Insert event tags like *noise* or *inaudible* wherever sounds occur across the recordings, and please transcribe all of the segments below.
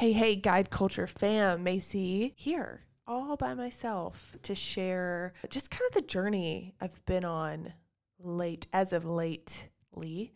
Hey, hey, Guide Culture fam, Macy here, all by myself to share just kind of the journey I've been on late, as of lately.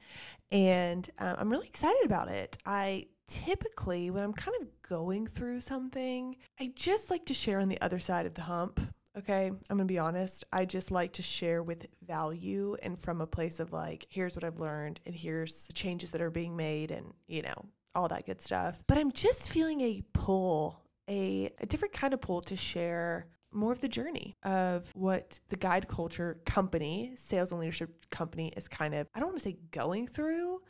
And um, I'm really excited about it. I typically, when I'm kind of going through something, I just like to share on the other side of the hump. Okay, I'm gonna be honest. I just like to share with value and from a place of like, here's what I've learned, and here's the changes that are being made, and you know, all that good stuff. But I'm just feeling a pull, a, a different kind of pull to share more of the journey of what the guide culture company, sales and leadership company, is kind of, I don't want to say going through,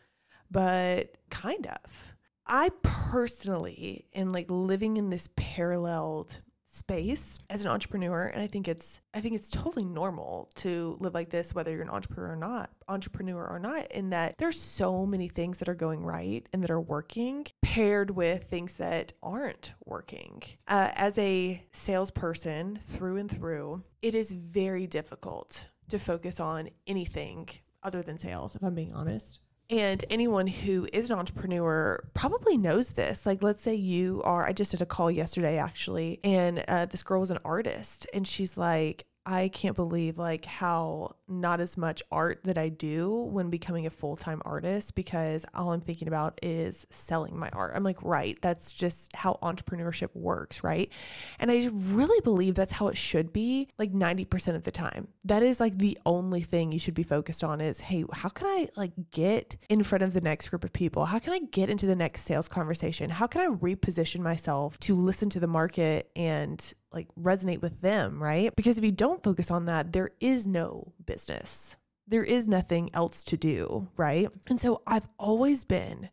but kind of. I personally am like living in this paralleled space as an entrepreneur and i think it's i think it's totally normal to live like this whether you're an entrepreneur or not entrepreneur or not in that there's so many things that are going right and that are working paired with things that aren't working. Uh, as a salesperson through and through it is very difficult to focus on anything other than sales if i'm being honest and anyone who is an entrepreneur probably knows this. Like, let's say you are, I just did a call yesterday actually, and uh, this girl was an artist, and she's like, I can't believe like how not as much art that I do when becoming a full-time artist because all I'm thinking about is selling my art. I'm like, right, that's just how entrepreneurship works, right? And I really believe that's how it should be like 90% of the time. That is like the only thing you should be focused on is, hey, how can I like get in front of the next group of people? How can I get into the next sales conversation? How can I reposition myself to listen to the market and like resonate with them, right? Because if you don't focus on that, there is no business. There is nothing else to do, right? And so I've always been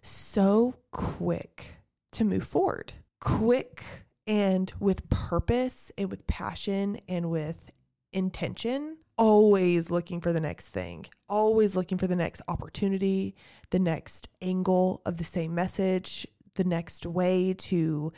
so quick to move forward, quick and with purpose and with passion and with intention, always looking for the next thing, always looking for the next opportunity, the next angle of the same message, the next way to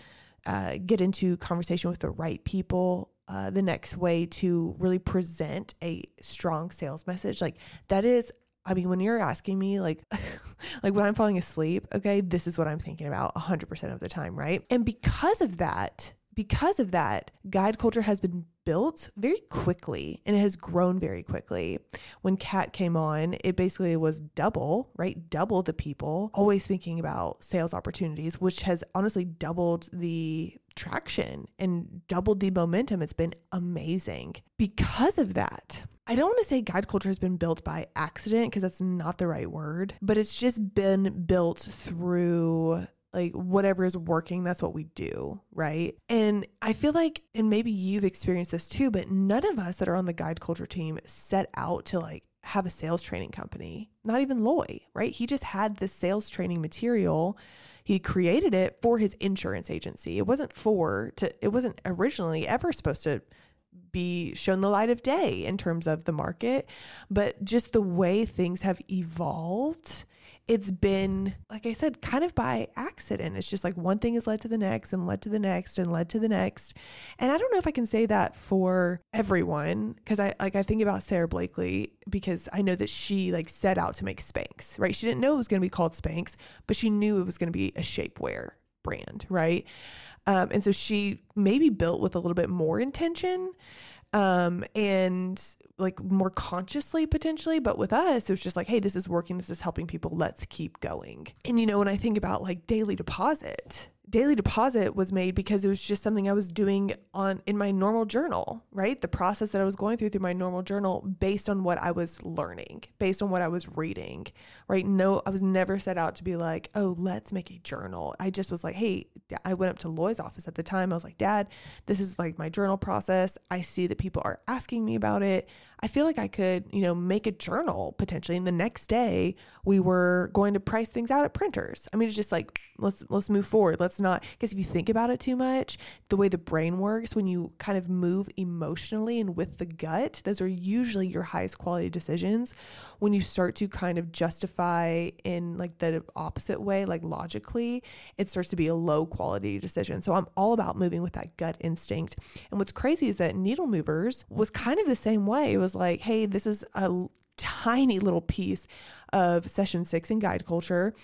uh, get into conversation with the right people. Uh, the next way to really present a strong sales message, like that is I mean, when you're asking me, like, *laughs* like when I'm falling asleep, okay, this is what I'm thinking about 100% of the time, right? And because of that, because of that, guide culture has been built very quickly and it has grown very quickly. When Cat came on, it basically was double, right? Double the people always thinking about sales opportunities, which has honestly doubled the traction and doubled the momentum. It's been amazing. Because of that, I don't want to say guide culture has been built by accident because that's not the right word, but it's just been built through like whatever is working, that's what we do, right? And I feel like, and maybe you've experienced this too, but none of us that are on the guide culture team set out to like have a sales training company. Not even Loy, right? He just had the sales training material. He created it for his insurance agency. It wasn't for to it wasn't originally ever supposed to be shown the light of day in terms of the market, but just the way things have evolved it's been, like I said, kind of by accident. It's just like one thing has led to the next and led to the next and led to the next. And I don't know if I can say that for everyone because I like I think about Sara Blakely because I know that she like set out to make Spanx, right? She didn't know it was going to be called Spanx, but she knew it was going to be a shapewear brand, right? Um, and so she maybe built with a little bit more intention um, and like more consciously potentially. But with us, it was just like, hey, this is working. This is helping people. Let's keep going. And you know, when I think about like daily deposit, daily deposit was made because it was just something I was doing on in my normal journal, right? The process that I was going through through my normal journal based on what I was learning, based on what I was reading, right? No, I was never set out to be like, oh, let's make a journal. I just was like, hey, I went up to Loy's office at the time. I was like, Dad, this is like my journal process. I see that people are asking me about it. I feel like I could, you know, make a journal potentially. And the next day we were going to price things out at printers. I mean, it's just like, let's, let's move forward. Let's not, because if you think about it too much, the way the brain works, when you kind of move emotionally and with the gut, those are usually your highest quality decisions. When you start to kind of justify in like the opposite way, like logically, it starts to be a low quality decision. So I'm all about moving with that gut instinct. And what's crazy is that needle movers was kind of the same way. It was like, hey, this is a tiny little piece of session six in guide culture.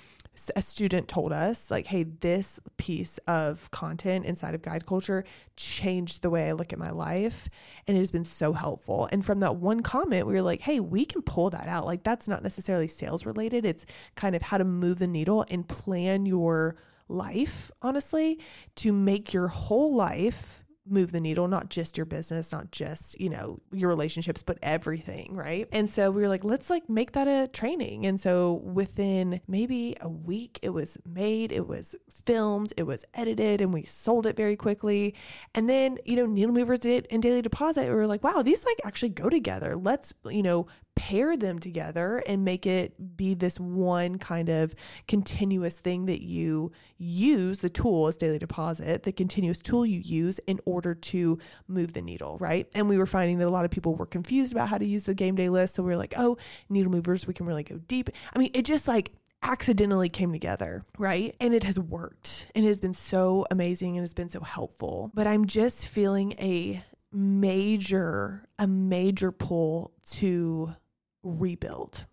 A student told us, like, hey, this piece of content inside of guide culture changed the way I look at my life. And it has been so helpful. And from that one comment, we were like, hey, we can pull that out. Like, that's not necessarily sales related. It's kind of how to move the needle and plan your life, honestly, to make your whole life move the needle, not just your business, not just, you know, your relationships, but everything, right? And so we were like, let's like make that a training. And so within maybe a week, it was made, it was filmed, it was edited, and we sold it very quickly. And then, you know, Needle Movers did and Daily Deposit, we were like, wow, these like actually go together. Let's, you know, pair them together and make it be this one kind of continuous thing that you use the tool as daily deposit the continuous tool you use in order to move the needle right and we were finding that a lot of people were confused about how to use the game day list so we were like oh needle movers we can really go deep i mean it just like accidentally came together, right? And it has worked and it has been so amazing and it's been so helpful. But I'm just feeling a major, a major pull to rebuild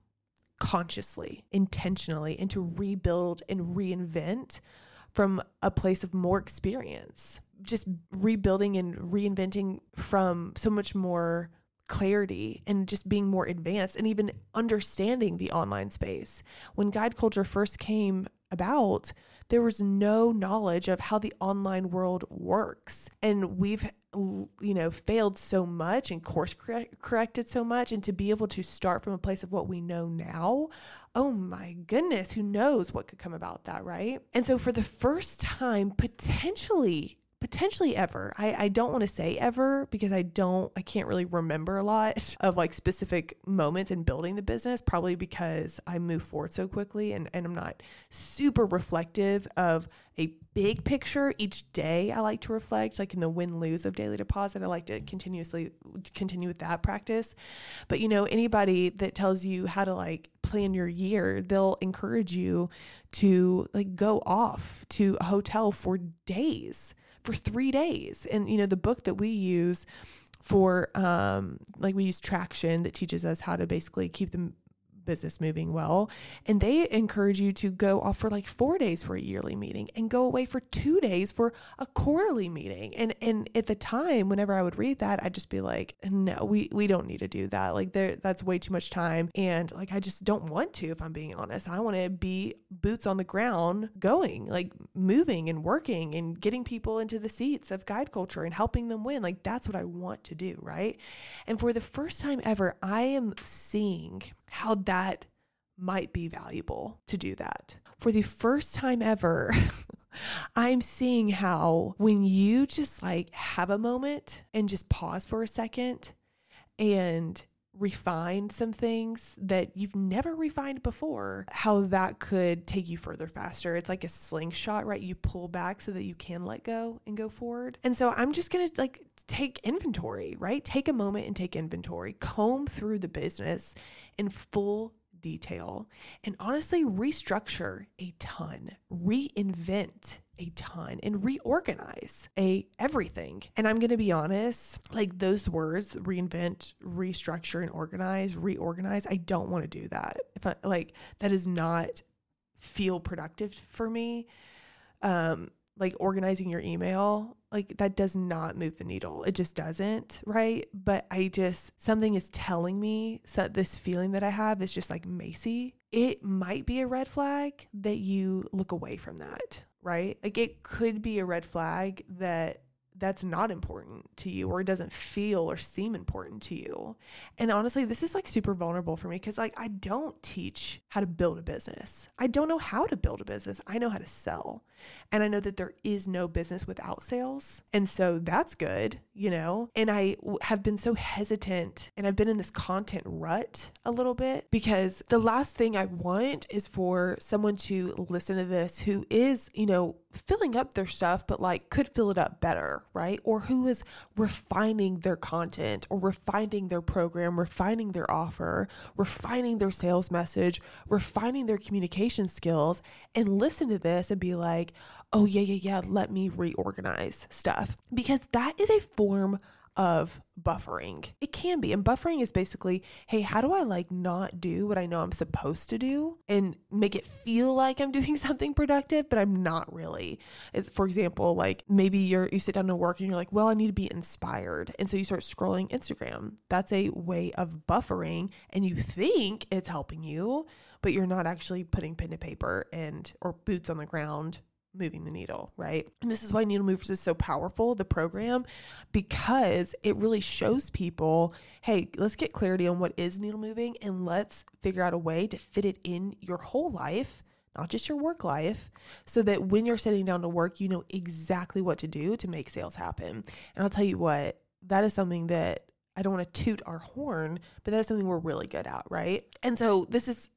consciously, intentionally, and to rebuild and reinvent from a place of more experience. Just rebuilding and reinventing from so much more clarity and just being more advanced and even understanding the online space. When guide culture first came about, there was no knowledge of how the online world works. And we've you know failed so much and course corrected so much and to be able to start from a place of what we know now oh my goodness who knows what could come about that right and so for the first time potentially potentially ever. I, I don't want to say ever because I don't, I can't really remember a lot *laughs* of like specific moments in building the business, probably because I move forward so quickly and, and I'm not super reflective of a big picture each day. I like to reflect, like in the win lose of daily deposit. I like to continuously continue with that practice. But you know, anybody that tells you how to like plan your year, they'll encourage you to like go off to a hotel for days for three days. And, you know, the book that we use for, um, like we use Traction that teaches us how to basically keep the business moving well. And they encourage you to go off for like four days for a yearly meeting and go away for two days for a quarterly meeting. And and at the time, whenever I would read that, I'd just be like, no, we we don't need to do that. Like there that's way too much time. And like I just don't want to, if I'm being honest. I want to be boots on the ground going, like moving and working and getting people into the seats of guide culture and helping them win. Like that's what I want to do, right? And for the first time ever, I am seeing how that might be valuable to do that. For the first time ever, *laughs* I'm seeing how when you just like have a moment and just pause for a second and refine some things that you've never refined before, how that could take you further faster. It's like a slingshot, right? You pull back so that you can let go and go forward. And so I'm just going to like take inventory, right? Take a moment and take inventory, comb through the business in full detail and honestly restructure a ton, reinvent a ton and reorganize a everything. And I'm going to be honest, like those words reinvent, restructure and organize, reorganize, I don't want to do that. If I like that is not feel productive for me. Um like organizing your email like that does not move the needle it just doesn't right but i just something is telling me so this feeling that i have is just like macy it might be a red flag that you look away from that right? Like it could be a red flag that that's not important to you or it doesn't feel or seem important to you. And honestly, this is like super vulnerable for me because like I don't teach how to build a business. I don't know how to build a business. I know how to sell. And I know that there is no business without sales. And so that's good, you know? And I have been so hesitant and I've been in this content rut a little bit because the last thing I want is for someone to listen to this who is, you know, filling up their stuff, but like could fill it up better, right? Or who is refining their content or refining their program, refining their offer, refining their sales message, refining their communication skills, and listen to this and be like, oh, yeah, yeah, yeah, let me reorganize stuff. Because that is a form of buffering. It can be. And buffering is basically, hey, how do I like not do what I know I'm supposed to do and make it feel like I'm *laughs* doing something productive, but I'm not really. It's, for example, like maybe you're you sit down to work and you're like, well, I need to be inspired. And so you start scrolling Instagram. That's a way of buffering and you think it's helping you, but you're not actually putting pen to paper and or boots on the ground moving the needle, right? And this is why Needle Movers is so powerful, the program, because it really shows people hey, let's get clarity on what is needle moving and let's figure out a way to fit it in your whole life. Not just your work life, so that when you're sitting down to work, you know exactly what to do to make sales happen. And I'll tell you what, that is something that I don't want to toot our horn, but that is something we're really good at, right? And so this is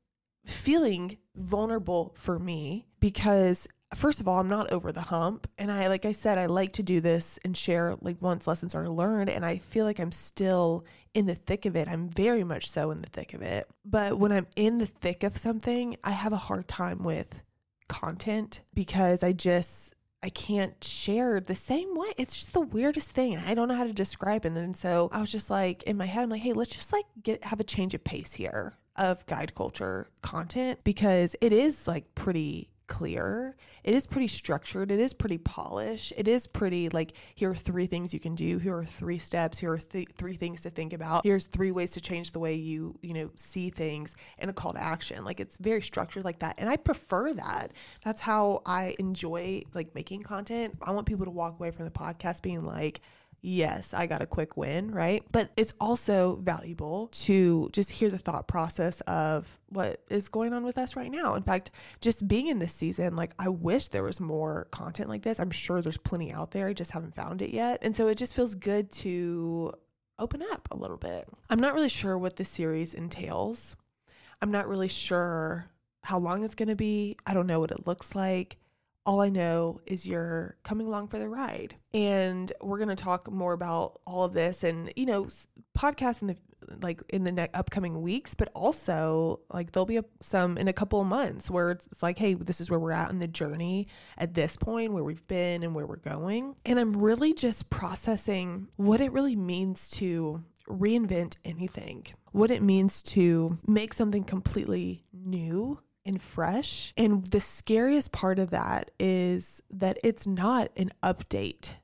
feeling vulnerable for me because first of all, I'm not over the hump. And I, like I said, I like to do this and share like once lessons are learned. And I feel like I'm still in the thick of it. I'm very much so in the thick of it. But when I'm in the thick of something, I have a hard time with content because I just, I can't share the same way. It's just the weirdest thing. I don't know how to describe it. And so I was just like, in my head, I'm like, hey, let's just like get, have a change of pace here of guide culture content because it is like pretty clear. It is pretty structured. It is pretty polished. It is pretty like here are three things you can do. Here are three steps. Here are th- three things to think about. Here's three ways to change the way you, you know, see things and a call to action. Like it's very structured like that. And I prefer that. That's how I enjoy like making content. I want people to walk away from the podcast being like, yes, I got a quick win, right? But it's also valuable to just hear the thought process of what is going on with us right now. In fact, just being in this season, like I wish there was more content like this. I'm sure there's plenty out there. I just haven't found it yet. And so it just feels good to open up a little bit. I'm not really sure what the series entails. I'm not really sure how long it's going to be. I don't know what it looks like all I know is you're coming along for the ride. And we're going to talk more about all of this and, you know, podcasts in the like in the next upcoming weeks, but also like there'll be a, some in a couple of months where it's, it's like, hey, this is where we're at in the journey at this point, where we've been and where we're going. And I'm really just processing what it really means to reinvent anything, what it means to make something completely new and fresh. And the scariest part of that is that it's not an update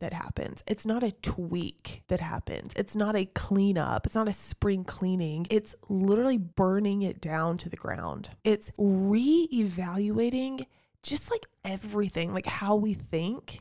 that happens. It's not a tweak that happens. It's not a cleanup. It's not a spring cleaning. It's literally burning it down to the ground. It's re evaluating just like everything, like how we think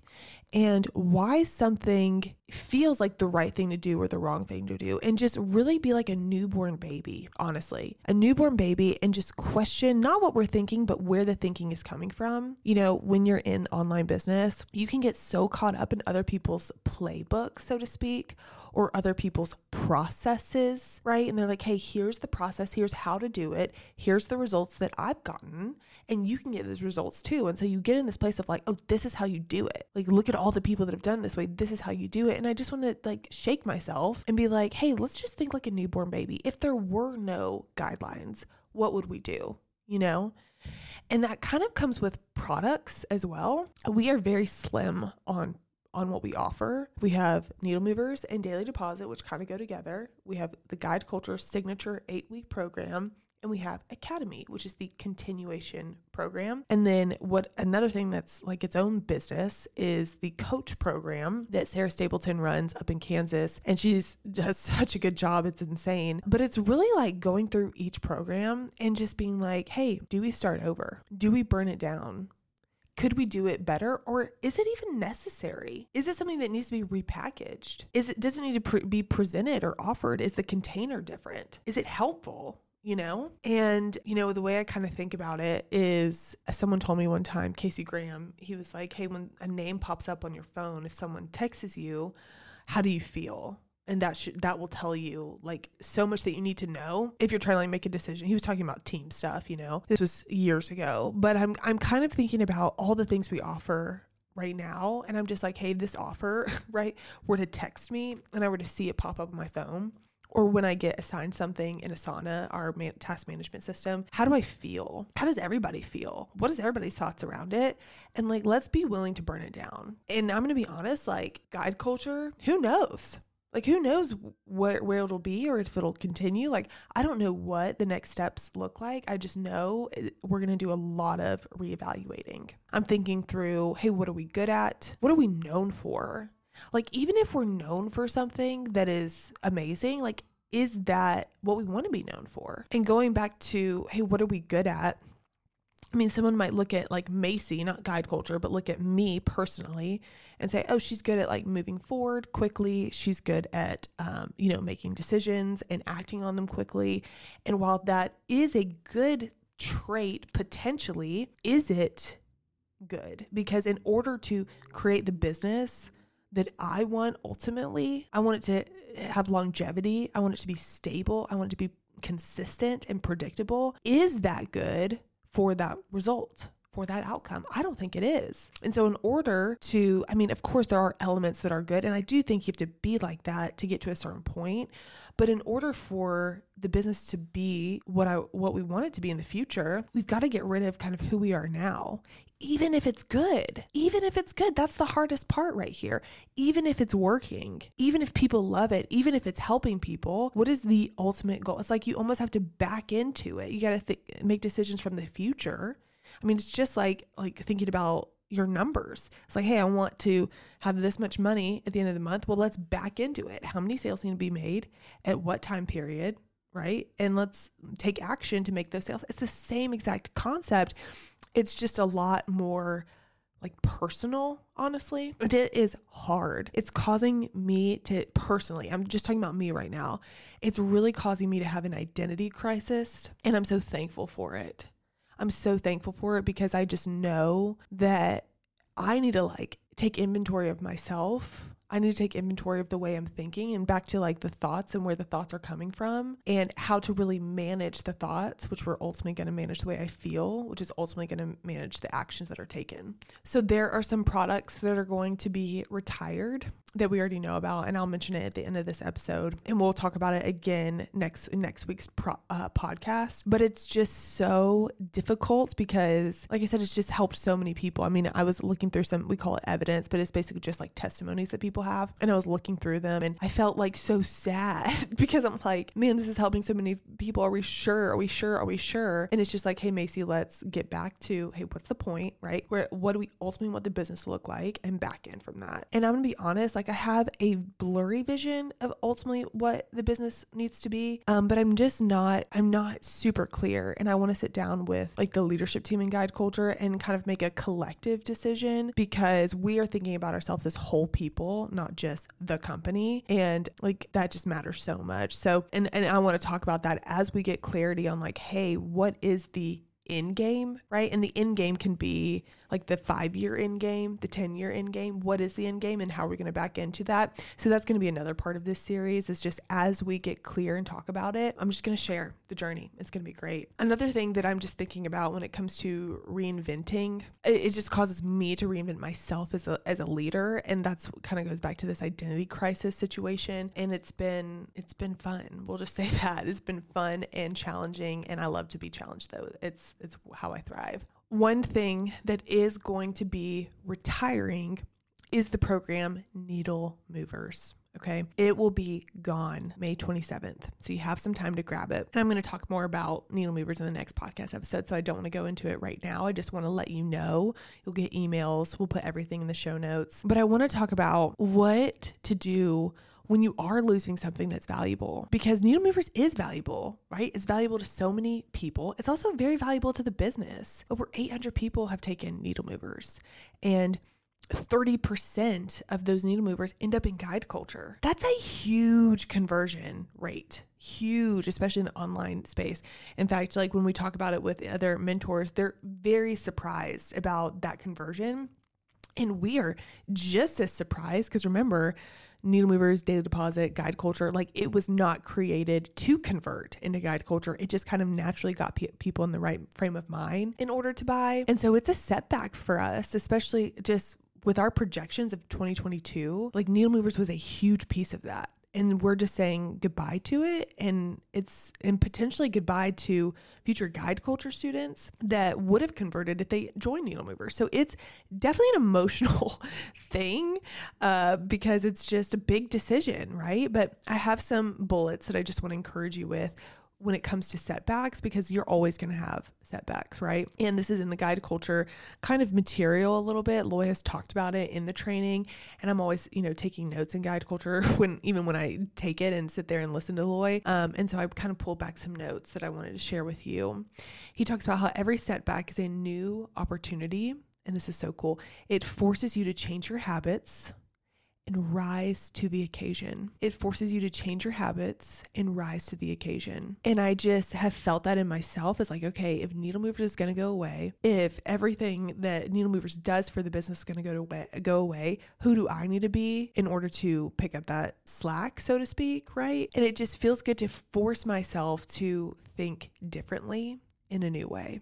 and why something feels like the right thing to do or the wrong thing to do. And just really be like a newborn baby, honestly, a newborn baby, and just question not what we're thinking, but where the thinking is coming from. You know, when you're in online business, you can get so caught up in other people's playbook, so to speak, or other people's processes, right? And they're like, hey, here's the process, here's how to do it, here's the results that I've gotten, and you can get those results too. And so you get in this place of like, oh, this is how you do it. Like, look at all the people that have done this way. This is how you do it. And I just want to like shake myself and be like, hey, let's just think like a newborn baby. If there were no guidelines, what would we do? You know? And that kind of comes with products as well. We are very slim on on what we offer. We have needle movers and daily deposit, which kind of go together. We have the Guide Culture signature eight week program. And we have Academy, which is the continuation program. And then what another thing that's like its own business is the coach program that Sarah Stapleton runs up in Kansas. And she's does *laughs* such a good job. It's insane. But it's really like going through each program and just being like, hey, do we start over? Do we burn it down? Could we do it better or is it even necessary? Is it something that needs to be repackaged? Is it does it need to pre- be presented or offered? Is the container different? Is it helpful? you know? And, you know, the way I kind of think about it is someone told me one time, Casey Graham, he was like, hey, when a name pops up on your phone, if someone texts you, how do you feel? And that should that will tell you like so much that you need to know if you're trying to like make a decision. He was talking about team stuff, you know. This was years ago, but I'm I'm kind of thinking about all the things we offer right now and I'm just like, "Hey, this offer, *laughs* right, were to text me and I were to see it pop up on my phone, or when I get assigned something in Asana, our man- task management system, how do I feel? How does everybody feel? What is everybody's thoughts around it? And like, let's be willing to burn it down. And I'm to be honest, like, guide culture, who knows? Like who knows what where it'll be or if it'll continue. Like I don't know what the next steps look like. I just know eh, we're going to do a lot of reevaluating. I'm thinking through, hey, what are we good at? What are we known for? Like even if we're known for something that is amazing, like is that what we want to be known for? And going back to, hey, what are we good at? I mean, someone might look at like Macy, not guide culture, but look at me personally and say, oh, she's good at like moving forward quickly. She's good at, um, you know, making decisions and acting on them quickly. And while that is a good trait potentially, is it good? Because in order to create the business that I want ultimately, I want it to have longevity. I want it to be stable. I want it to be consistent and predictable. Is that good? For that result for that outcome? I don't think it is. And so, in order to, I mean, of course, there are elements that are good. And I do think you have to be like that to get to a certain point. But in order for the business to be what I what we want it to be in the future, we've got to get rid of kind of who we are now. Even if it's good, even if it's good, that's the hardest part right here. Even if it's working, even if people love it, even if it's helping people, what is the ultimate goal? It's like you almost have to back into it. You got to th- make decisions from the future I mean, it's just like like thinking about your numbers. It's like, hey, I want to have this much money at the end of the month. Well, let's back into it. How many sales need to be made at what time period, right? And let's take action to make those sales. It's the same exact concept. It's just a lot more like personal, honestly. And it is hard. It's causing me to personally, I'm just talking about me right now. It's really causing me to have an identity crisis. And I'm so thankful for it. I'm so thankful for it because I just know that I need to like take inventory of myself I need to take inventory of the way I'm thinking and back to like the thoughts and where the thoughts are coming from and how to really manage the thoughts, which we're ultimately going to manage the way I feel, which is ultimately going to manage the actions that are taken. So there are some products that are going to be retired that we already know about and I'll mention it at the end of this episode and we'll talk about it again next next week's pro, uh, podcast. But it's just so difficult because like I said it's just helped so many people. I mean I was looking through some we call it evidence but it's basically just like testimonies that people have and I was looking through them and I felt like so sad *laughs* because I'm like man this is helping so many people. Are we sure? Are we sure? Are we sure? And it's just like hey Macy let's get back to hey what's the point right? Where what do we ultimately want the business to look like and back in from that? And I'm gonna be honest like I have a blurry vision of ultimately what the business needs to be. Um, but I'm just not, I'm not super clear. And I want to sit down with like the leadership team and guide culture and kind of make a collective decision because we are thinking about ourselves as whole people, not just the company. And like that just matters so much. So, and, and I want to talk about that as we get clarity on like, hey, what is the end game, right? And the end game can be like the five year end game, the 10 year end game. What is the end game and how are we going to back into that? So that's going to be another part of this series is just as we get clear and talk about it, I'm just going to share the journey. It's going to be great. Another thing that I'm just thinking about when it comes to reinventing, it, it just causes me to reinvent myself as a, as a leader. And that's kind of goes back to this identity crisis situation. And it's been, it's been fun. We'll just *laughs* say that it's been fun and challenging. And I love to be challenged though. It's, it's how I thrive. One thing that is going to be retiring is the program Needle Movers. Okay. It will be gone May 27th. So you have some time to grab it. And I'm going to talk more about needle movers in the next podcast episode. So I don't want to go into it right now. I just want to let you know. You'll get emails. We'll put everything in the show notes. But I want to talk about what to do when you are losing something that's valuable because needle movers is valuable, right? It's valuable to so many people. It's also very valuable to the business. Over 800 people have taken needle movers and 30% of those needle movers end up in guide culture. That's a huge conversion rate. Huge, especially in the online space. In fact, like when we talk about it with other mentors, they're very surprised about that conversion. And we are just as surprised because remember, needle movers, daily deposit, guide culture, like it was not created to convert into guide culture. It just kind of naturally got pe- people in the right frame of mind in order to buy. And so it's a setback for us, especially just with our projections of 2022, like needle movers was a huge piece of that. And we're just saying goodbye to it. And it's, and potentially goodbye to future guide culture students that would have converted if they joined needle movers. So it's definitely an emotional *laughs* thing uh, because it's just a big decision, right? But I have some bullets that I just want to encourage you with when it comes to setbacks because you're always going to have setbacks, right? And this is in the guide culture kind of material a little bit. Loy has talked about it in the training, and I'm always, you know, taking notes in guide culture *laughs* when even when I take it and sit there and listen to Loy. Um, and so I kind of pulled back some notes that I wanted to share with you. He talks about how every setback is a new opportunity. And this is so cool. It forces you to change your habits, and rise to the occasion. It forces you to change your habits and rise to the occasion. And I just have felt that in myself. It's like, okay, if Needle Movers is going to go away, if everything that Needle Movers does for the business is going go to go away, who do I need to be in order to pick up that slack, so to speak, right? And it just feels good to force myself to think differently in a new way.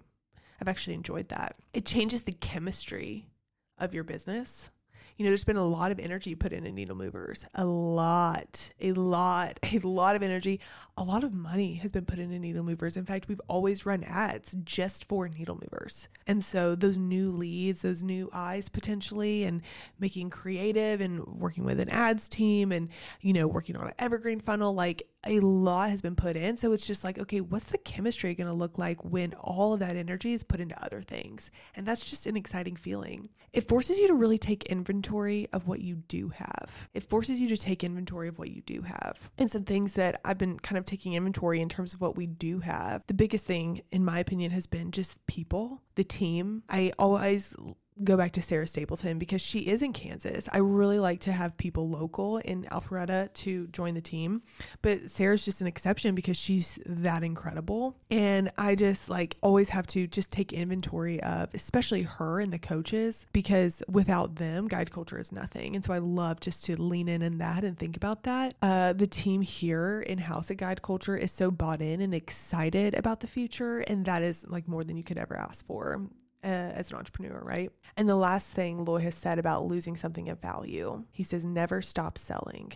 I've actually enjoyed that. It changes the chemistry of your business you know, there's been a lot of energy put into needle movers. A lot, a lot, *laughs* a lot of energy. A lot of money has been put into needle movers. In fact, we've always run ads just for needle movers. And so those new leads, those new eyes potentially, and making creative and working with an ads team and, you know, working on an evergreen funnel, like a lot has been put in. So it's just like, okay, what's the chemistry going to look like when all of that energy is put into other things? And that's just an exciting feeling. It forces you to really take inventory of what you do have. It forces you to take inventory of what you do have. And some things that I've been kind of taking inventory in terms of what we do have. The biggest thing, in my opinion, has been just people, the team. I always go back to Sarah Stapleton because she is in Kansas. I really like to have people local in Alpharetta to join the team, but Sarah's just an exception because she's that incredible. And I just like always have to just take inventory of especially her and the coaches because without them, guide culture is nothing. And so I love just to lean in in that and think about that. Uh, the team here in house at Guide Culture is so bought in and excited about the future, and that is like more than you could ever ask for uh, as an entrepreneur, right? And the last thing Loy has said about losing something of value, he says, never stop selling,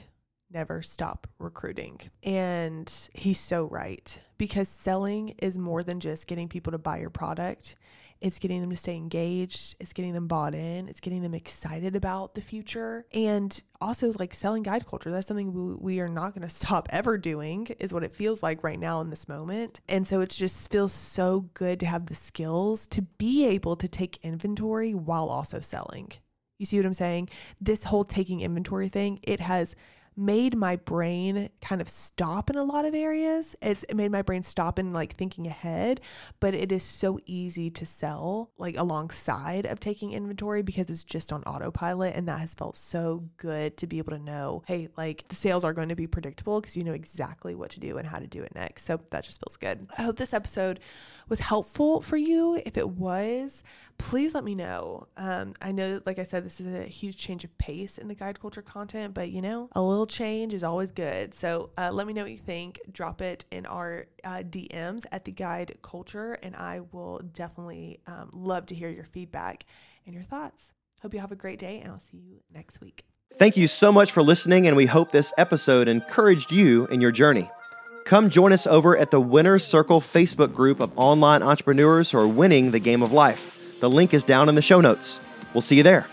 never stop recruiting. And he's so right because selling is more than just getting people to buy your product. It's getting them to stay engaged. It's getting them bought in. It's getting them excited about the future. And also, like selling guide culture, that's something we, are not going *laughs* to stop ever doing, is what it feels like right now in this moment. And so it just feels so good to have the skills to be able to take inventory while also selling. You see what I'm saying? This whole taking inventory thing, it has made my brain kind of stop in a lot of areas. It's it made my brain stop in like thinking ahead, but it is so easy to sell like alongside of taking inventory because it's just on autopilot and that has felt so good to be able to know, hey, like the sales are going to be predictable because you know exactly what to do and how to do it next. So that just feels good. I hope this episode was helpful for you. If it was, please let me know. Um, I know, like I said, this is a huge change of pace in the guide culture content, but you know, a little change is always good. So uh, let me know what you think. Drop it in our uh, DMs at the guide culture, and I will definitely um, love to hear your feedback and your thoughts. Hope you have a great day, and I'll see you next week. Thank you so much for listening, and we hope this episode encouraged you in your journey. Come join us over at the Winner's Circle Facebook group of online entrepreneurs who are winning the game of life. The link is down in the show notes. We'll see you there.